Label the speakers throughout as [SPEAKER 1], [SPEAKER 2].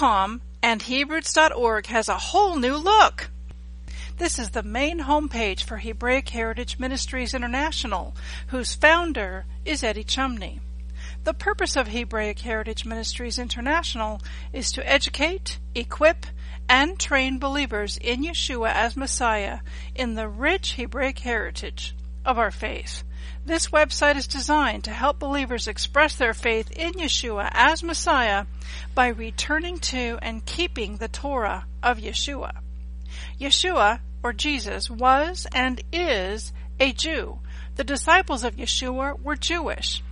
[SPEAKER 1] And Hebroots.org has a whole new look. This is the main homepage for Hebraic Heritage Ministries International, whose founder is Eddie Chumney. The purpose of Hebraic Heritage Ministries International is to educate, equip, and train believers in Yeshua as Messiah in the rich Hebraic heritage of our faith. This website is designed to help believers express their faith in Yeshua as Messiah by returning to and keeping the Torah of Yeshua. Yeshua, or Jesus, was and is a Jew. The disciples of Yeshua were Jewish.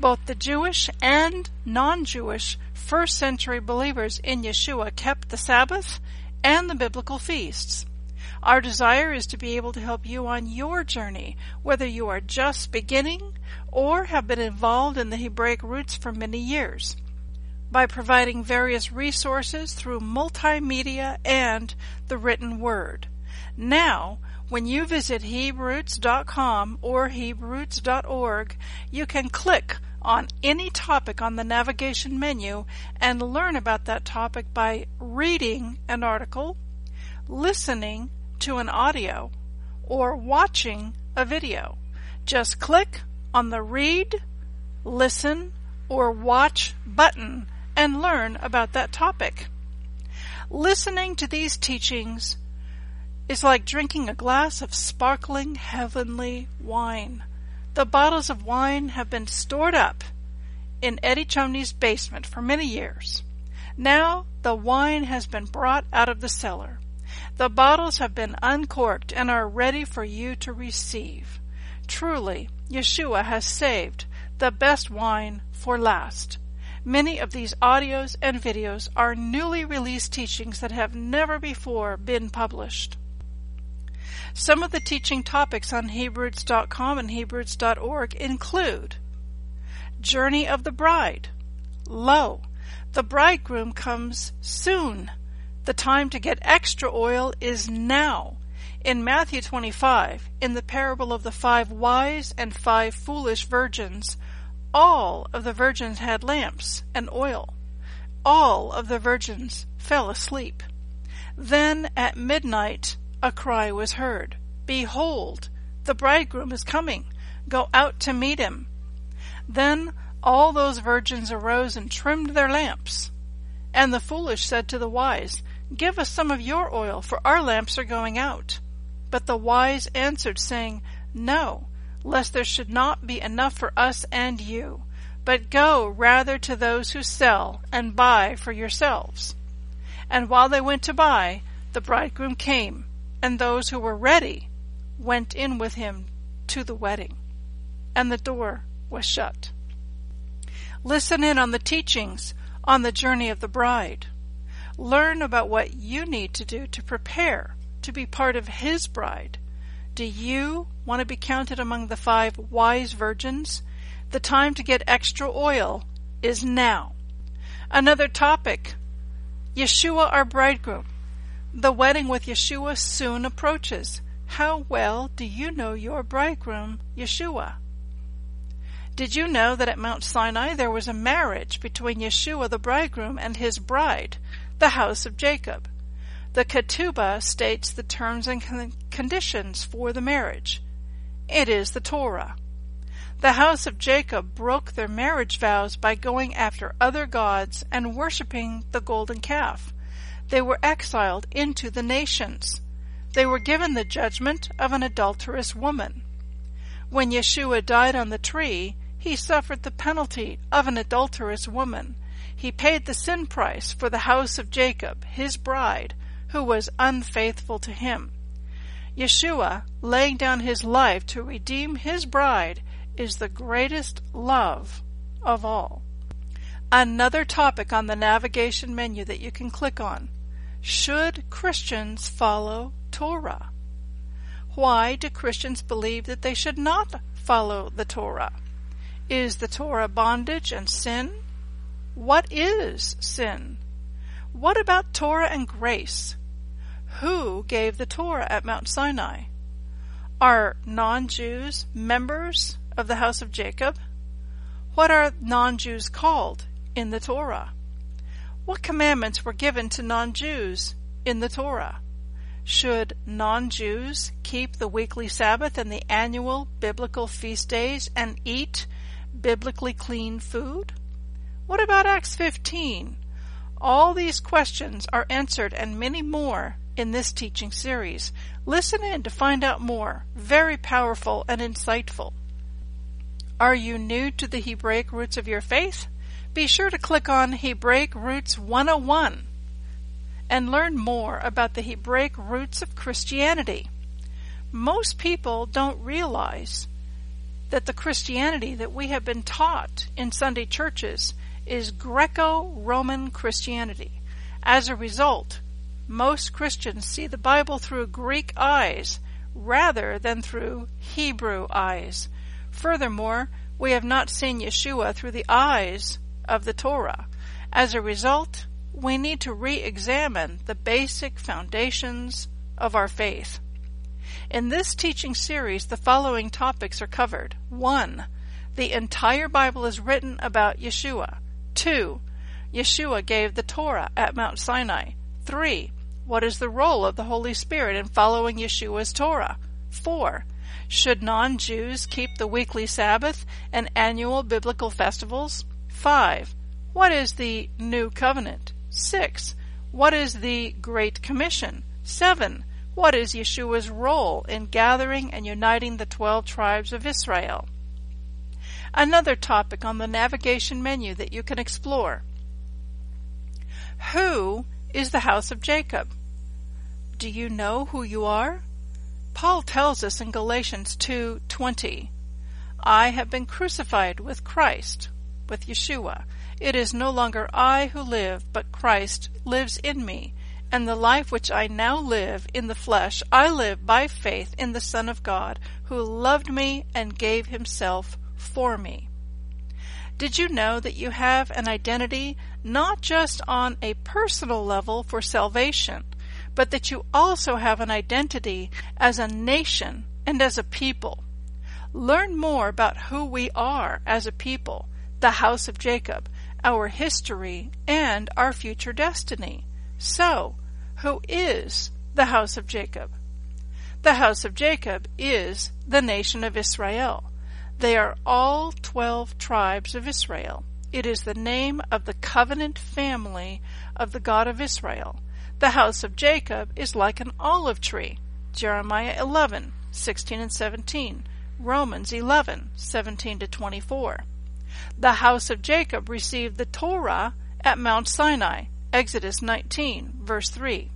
[SPEAKER 1] Both the Jewish and non-Jewish first century believers in Yeshua kept the Sabbath and the biblical feasts. Our desire is to be able to help you on your journey, whether you are just beginning or have been involved in the Hebraic roots for many years, by providing various resources through multimedia and the written word. Now, when you visit Hebroots.com or Hebroots.org, you can click on any topic on the navigation menu and learn about that topic by reading an article, listening to an audio, or watching a video. Just click on the read, listen, or watch button and learn about that topic. Listening to these teachings is like drinking a glass of sparkling heavenly wine. The bottles of wine have been stored up in Eddie Chumney's basement for many years. Now the wine has been brought out of the cellar. The bottles have been uncorked and are ready for you to receive. Truly, Yeshua has saved the best wine for last. Many of these audios and videos are newly released teachings that have never before been published. Some of the teaching topics on Hebroots.com and Hebroots.org include Journey of the Bride. Lo, the bridegroom comes soon. The time to get extra oil is now. In Matthew 25, in the parable of the five wise and five foolish virgins, all of the virgins had lamps and oil. All of the virgins fell asleep. Then at midnight a cry was heard, Behold, the bridegroom is coming. Go out to meet him. Then all those virgins arose and trimmed their lamps. And the foolish said to the wise, Give us some of your oil, for our lamps are going out. But the wise answered, saying, No, lest there should not be enough for us and you. But go rather to those who sell, and buy for yourselves. And while they went to buy, the bridegroom came, and those who were ready went in with him to the wedding. And the door was shut. Listen in on the teachings on the journey of the bride. Learn about what you need to do to prepare to be part of His bride. Do you want to be counted among the five wise virgins? The time to get extra oil is now. Another topic Yeshua, our bridegroom. The wedding with Yeshua soon approaches. How well do you know your bridegroom, Yeshua? Did you know that at Mount Sinai there was a marriage between Yeshua the bridegroom and his bride, the house of Jacob. The Ketubah states the terms and con- conditions for the marriage. It is the Torah. The house of Jacob broke their marriage vows by going after other gods and worshipping the golden calf. They were exiled into the nations. They were given the judgment of an adulterous woman. When Yeshua died on the tree, he suffered the penalty of an adulterous woman he paid the sin price for the house of Jacob, his bride, who was unfaithful to him. Yeshua, laying down his life to redeem his bride, is the greatest love of all. Another topic on the navigation menu that you can click on. Should Christians follow Torah? Why do Christians believe that they should not follow the Torah? Is the Torah bondage and sin? What is sin? What about Torah and grace? Who gave the Torah at Mount Sinai? Are non-Jews members of the house of Jacob? What are non-Jews called in the Torah? What commandments were given to non-Jews in the Torah? Should non-Jews keep the weekly Sabbath and the annual biblical feast days and eat biblically clean food? What about Acts 15? All these questions are answered and many more in this teaching series. Listen in to find out more. Very powerful and insightful. Are you new to the Hebraic roots of your faith? Be sure to click on Hebraic Roots 101 and learn more about the Hebraic roots of Christianity. Most people don't realize that the Christianity that we have been taught in Sunday churches is Greco-Roman Christianity. As a result, most Christians see the Bible through Greek eyes rather than through Hebrew eyes. Furthermore, we have not seen Yeshua through the eyes of the Torah. As a result, we need to re-examine the basic foundations of our faith. In this teaching series, the following topics are covered. 1. The entire Bible is written about Yeshua. 2. Yeshua gave the Torah at Mount Sinai. 3. What is the role of the Holy Spirit in following Yeshua's Torah? 4. Should non-Jews keep the weekly Sabbath and annual biblical festivals? 5. What is the New Covenant? 6. What is the Great Commission? 7. What is Yeshua's role in gathering and uniting the 12 tribes of Israel? Another topic on the navigation menu that you can explore. Who is the house of Jacob? Do you know who you are? Paul tells us in Galatians 2:20, I have been crucified with Christ, with Yeshua. It is no longer I who live, but Christ lives in me. And the life which I now live in the flesh, I live by faith in the Son of God, who loved me and gave himself for me. Did you know that you have an identity not just on a personal level for salvation, but that you also have an identity as a nation and as a people? Learn more about who we are as a people, the house of Jacob, our history, and our future destiny. So, who is the house of Jacob? The house of Jacob is the nation of Israel. They are all twelve tribes of Israel. It is the name of the covenant family of the God of Israel. The house of Jacob is like an olive tree. Jeremiah 11, 16 and 17. Romans 11, 17 to 24. The house of Jacob received the Torah at Mount Sinai. Exodus 19, verse 3.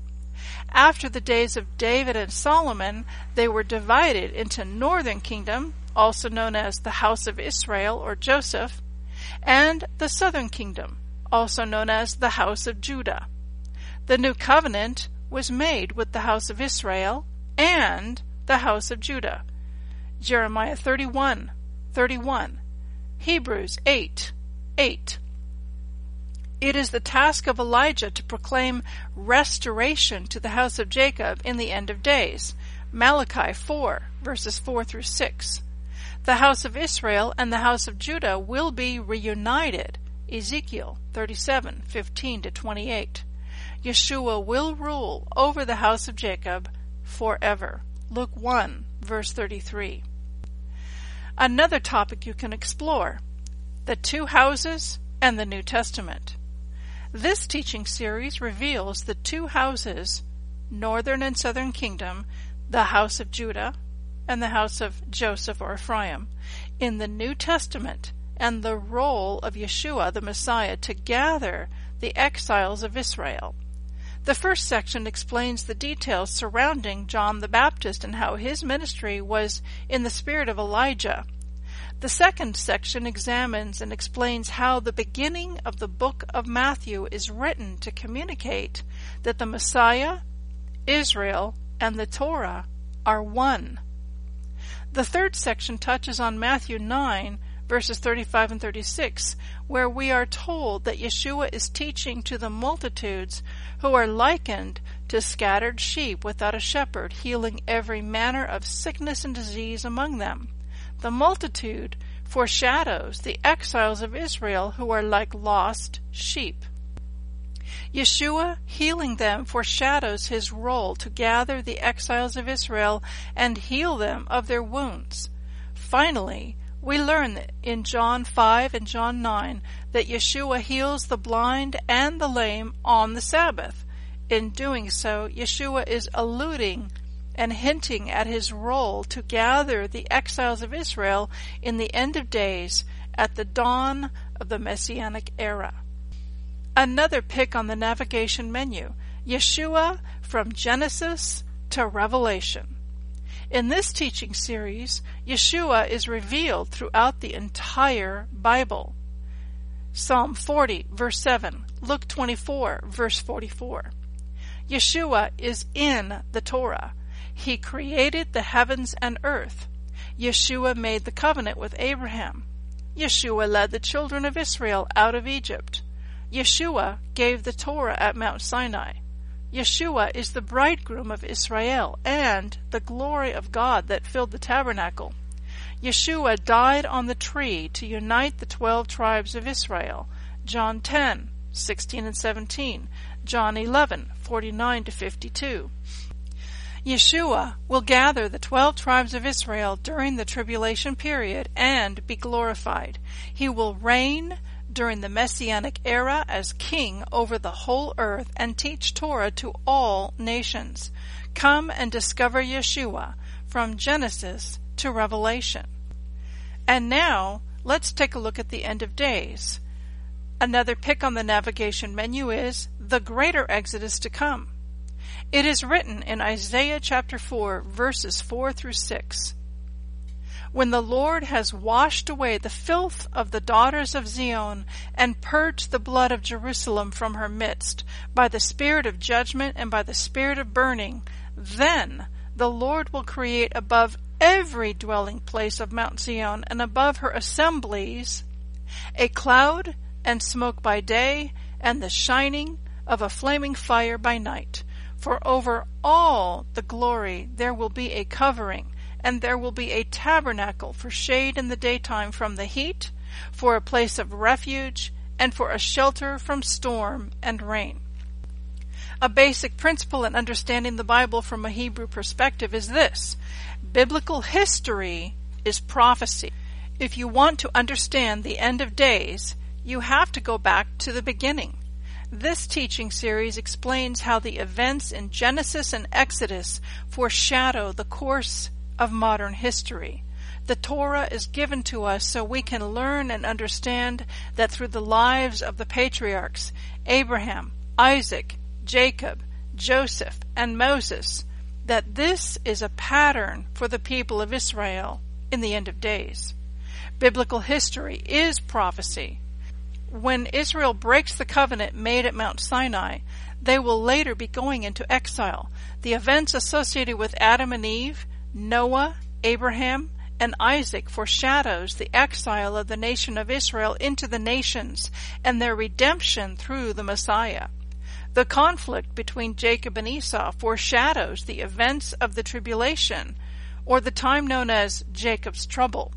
[SPEAKER 1] After the days of David and Solomon, they were divided into northern kingdom also known as the House of Israel or Joseph, and the Southern Kingdom, also known as the House of Judah. The new covenant was made with the House of Israel and the House of Judah. Jeremiah 31, 31. Hebrews 8, 8. It is the task of Elijah to proclaim restoration to the house of Jacob in the end of days. Malachi 4, verses 4 through 6. The house of Israel and the house of Judah will be reunited. Ezekiel 37:15 to 28. Yeshua will rule over the house of Jacob forever. Luke 1 verse 33. Another topic you can explore. The two houses and the New Testament. This teaching series reveals the two houses, northern and southern kingdom, the house of Judah and the house of Joseph or Ephraim in the New Testament and the role of Yeshua the Messiah to gather the exiles of Israel. The first section explains the details surrounding John the Baptist and how his ministry was in the spirit of Elijah. The second section examines and explains how the beginning of the book of Matthew is written to communicate that the Messiah, Israel, and the Torah are one. The third section touches on Matthew 9, verses 35 and 36, where we are told that Yeshua is teaching to the multitudes who are likened to scattered sheep without a shepherd, healing every manner of sickness and disease among them. The multitude foreshadows the exiles of Israel who are like lost sheep. Yeshua healing them foreshadows his role to gather the exiles of Israel and heal them of their wounds. Finally, we learn in John 5 and John 9 that Yeshua heals the blind and the lame on the Sabbath. In doing so, Yeshua is alluding and hinting at his role to gather the exiles of Israel in the end of days at the dawn of the Messianic era. Another pick on the navigation menu Yeshua from Genesis to Revelation. In this teaching series, Yeshua is revealed throughout the entire Bible. Psalm 40, verse 7, Luke 24, verse 44. Yeshua is in the Torah. He created the heavens and earth. Yeshua made the covenant with Abraham. Yeshua led the children of Israel out of Egypt. Yeshua gave the Torah at Mount Sinai. Yeshua is the bridegroom of Israel and the glory of God that filled the tabernacle. Yeshua died on the tree to unite the twelve tribes of Israel. John 10, 16 and 17. John 11, 49 to 52. Yeshua will gather the twelve tribes of Israel during the tribulation period and be glorified. He will reign during the Messianic era as king over the whole earth and teach Torah to all nations. Come and discover Yeshua from Genesis to Revelation. And now, let's take a look at the end of days. Another pick on the navigation menu is the greater Exodus to come. It is written in Isaiah chapter 4 verses 4 through 6 when the Lord has washed away the filth of the daughters of Zion and purged the blood of Jerusalem from her midst by the spirit of judgment and by the spirit of burning, then the Lord will create above every dwelling place of Mount Zion and above her assemblies a cloud and smoke by day and the shining of a flaming fire by night. For over all the glory there will be a covering and there will be a tabernacle for shade in the daytime from the heat, for a place of refuge, and for a shelter from storm and rain. A basic principle in understanding the Bible from a Hebrew perspective is this biblical history is prophecy. If you want to understand the end of days, you have to go back to the beginning. This teaching series explains how the events in Genesis and Exodus foreshadow the course of modern history. The Torah is given to us so we can learn and understand that through the lives of the patriarchs, Abraham, Isaac, Jacob, Joseph, and Moses, that this is a pattern for the people of Israel in the end of days. Biblical history is prophecy. When Israel breaks the covenant made at Mount Sinai, they will later be going into exile. The events associated with Adam and Eve Noah, Abraham, and Isaac foreshadows the exile of the nation of Israel into the nations and their redemption through the Messiah. The conflict between Jacob and Esau foreshadows the events of the tribulation, or the time known as Jacob's trouble.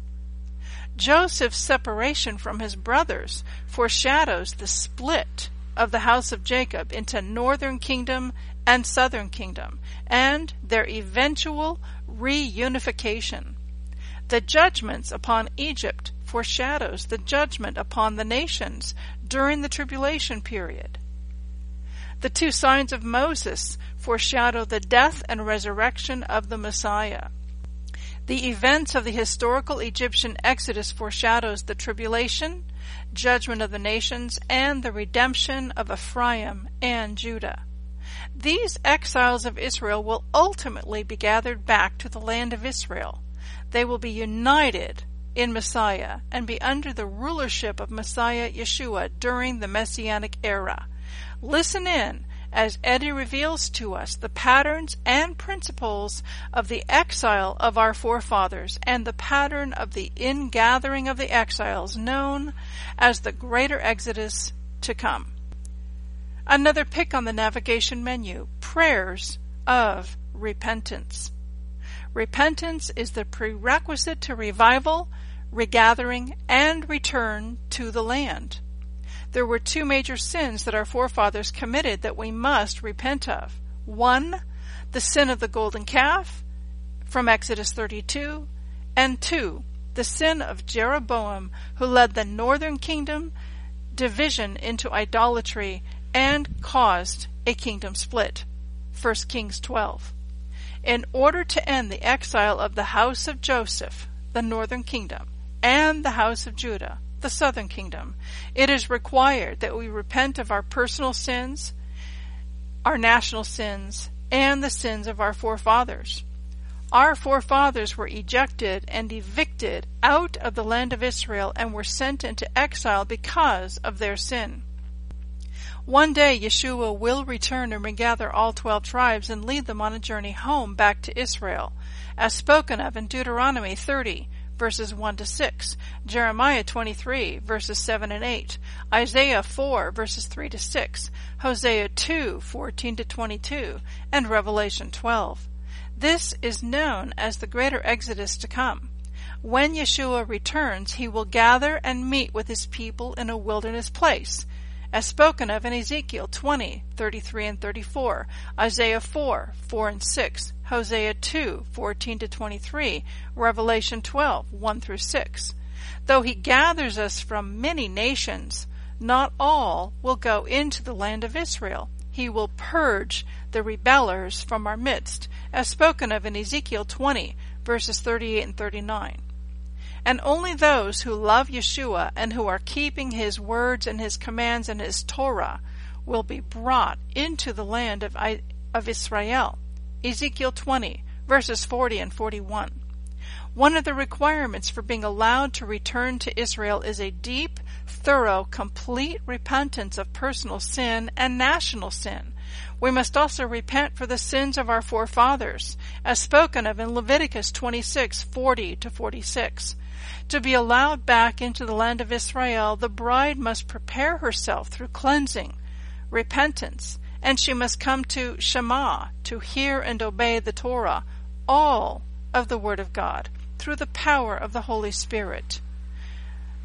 [SPEAKER 1] Joseph's separation from his brothers foreshadows the split of the house of Jacob into northern kingdom and southern kingdom, and their eventual reunification. The judgments upon Egypt foreshadows the judgment upon the nations during the tribulation period. The two signs of Moses foreshadow the death and resurrection of the Messiah. The events of the historical Egyptian exodus foreshadows the tribulation, judgment of the nations, and the redemption of Ephraim and Judah. These exiles of Israel will ultimately be gathered back to the land of Israel. They will be united in Messiah and be under the rulership of Messiah Yeshua during the Messianic era. Listen in as Eddie reveals to us the patterns and principles of the exile of our forefathers and the pattern of the ingathering of the exiles known as the greater exodus to come. Another pick on the navigation menu prayers of repentance. Repentance is the prerequisite to revival, regathering, and return to the land. There were two major sins that our forefathers committed that we must repent of. One, the sin of the golden calf from Exodus 32, and two, the sin of Jeroboam, who led the northern kingdom division into idolatry and caused a kingdom split. 1 Kings 12. In order to end the exile of the house of Joseph, the northern kingdom, and the house of Judah, the southern kingdom, it is required that we repent of our personal sins, our national sins, and the sins of our forefathers. Our forefathers were ejected and evicted out of the land of Israel and were sent into exile because of their sin. One day Yeshua will return and regather all twelve tribes and lead them on a journey home back to Israel, as spoken of in Deuteronomy 30, verses 1 to 6, Jeremiah 23, verses 7 and 8, Isaiah 4, verses 3 to 6, Hosea 2, 14 to 22, and Revelation 12. This is known as the greater exodus to come. When Yeshua returns, he will gather and meet with his people in a wilderness place, as spoken of in Ezekiel 20, 33 and 34, Isaiah 4, 4 and 6, Hosea 2, 14 to 23, Revelation 12, 1 through 6. Though he gathers us from many nations, not all will go into the land of Israel. He will purge the rebellers from our midst, as spoken of in Ezekiel 20, verses 38 and 39. And only those who love Yeshua and who are keeping his words and his commands and his Torah will be brought into the land of, of Israel. Ezekiel 20, verses 40 and 41. One of the requirements for being allowed to return to Israel is a deep, thorough, complete repentance of personal sin and national sin. We must also repent for the sins of our forefathers, as spoken of in Leviticus 26:40 to 46. To be allowed back into the land of Israel, the bride must prepare herself through cleansing, repentance, and she must come to Shema, to hear and obey the Torah, all of the Word of God, through the power of the Holy Spirit.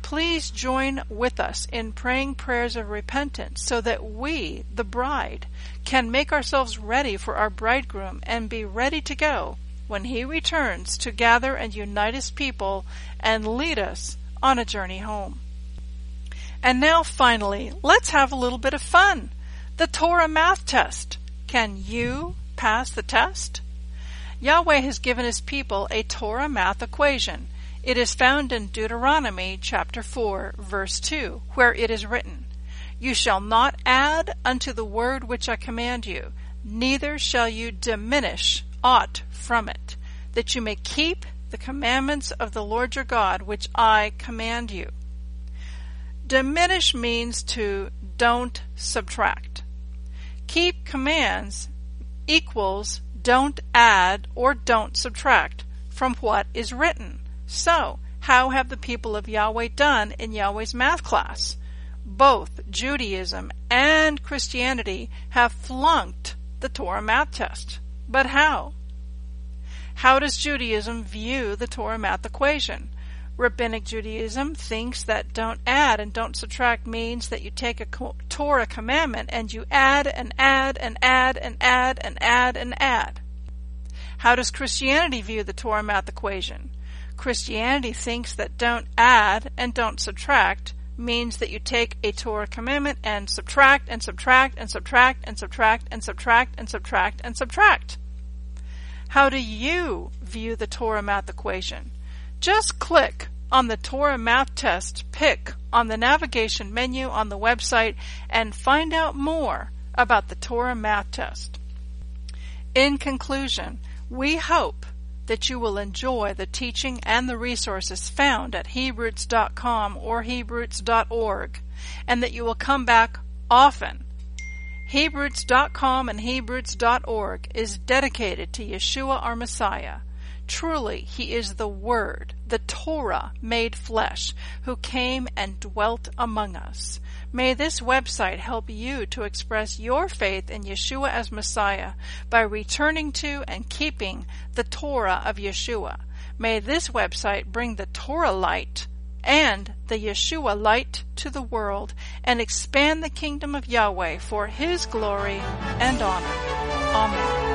[SPEAKER 1] Please join with us in praying prayers of repentance so that we, the bride, can make ourselves ready for our bridegroom and be ready to go when he returns to gather and unite his people and lead us on a journey home. And now finally, let's have a little bit of fun. The Torah math test. Can you pass the test? Yahweh has given his people a Torah math equation it is found in Deuteronomy chapter 4 verse 2 where it is written, You shall not add unto the word which I command you, neither shall you diminish aught from it, that you may keep the commandments of the Lord your God which I command you. Diminish means to don't subtract. Keep commands equals don't add or don't subtract from what is written. So, how have the people of Yahweh done in Yahweh's math class? Both Judaism and Christianity have flunked the Torah math test. But how? How does Judaism view the Torah math equation? Rabbinic Judaism thinks that don't add and don't subtract means that you take a Torah commandment and you add and add and add and add and add and add. How does Christianity view the Torah math equation? Christianity thinks that don't add and don't subtract means that you take a Torah commandment and subtract and subtract and subtract and subtract and subtract and subtract and subtract. How do you view the Torah math equation? Just click on the Torah math test pick on the navigation menu on the website and find out more about the Torah math test. In conclusion, we hope that you will enjoy the teaching and the resources found at Hebroots.com or Hebroots.org, and that you will come back often. Hebroots.com and Hebroots.org is dedicated to Yeshua our Messiah. Truly, He is the Word, the Torah made flesh, who came and dwelt among us. May this website help you to express your faith in Yeshua as Messiah by returning to and keeping the Torah of Yeshua. May this website bring the Torah light and the Yeshua light to the world and expand the kingdom of Yahweh for his glory and honor. Amen.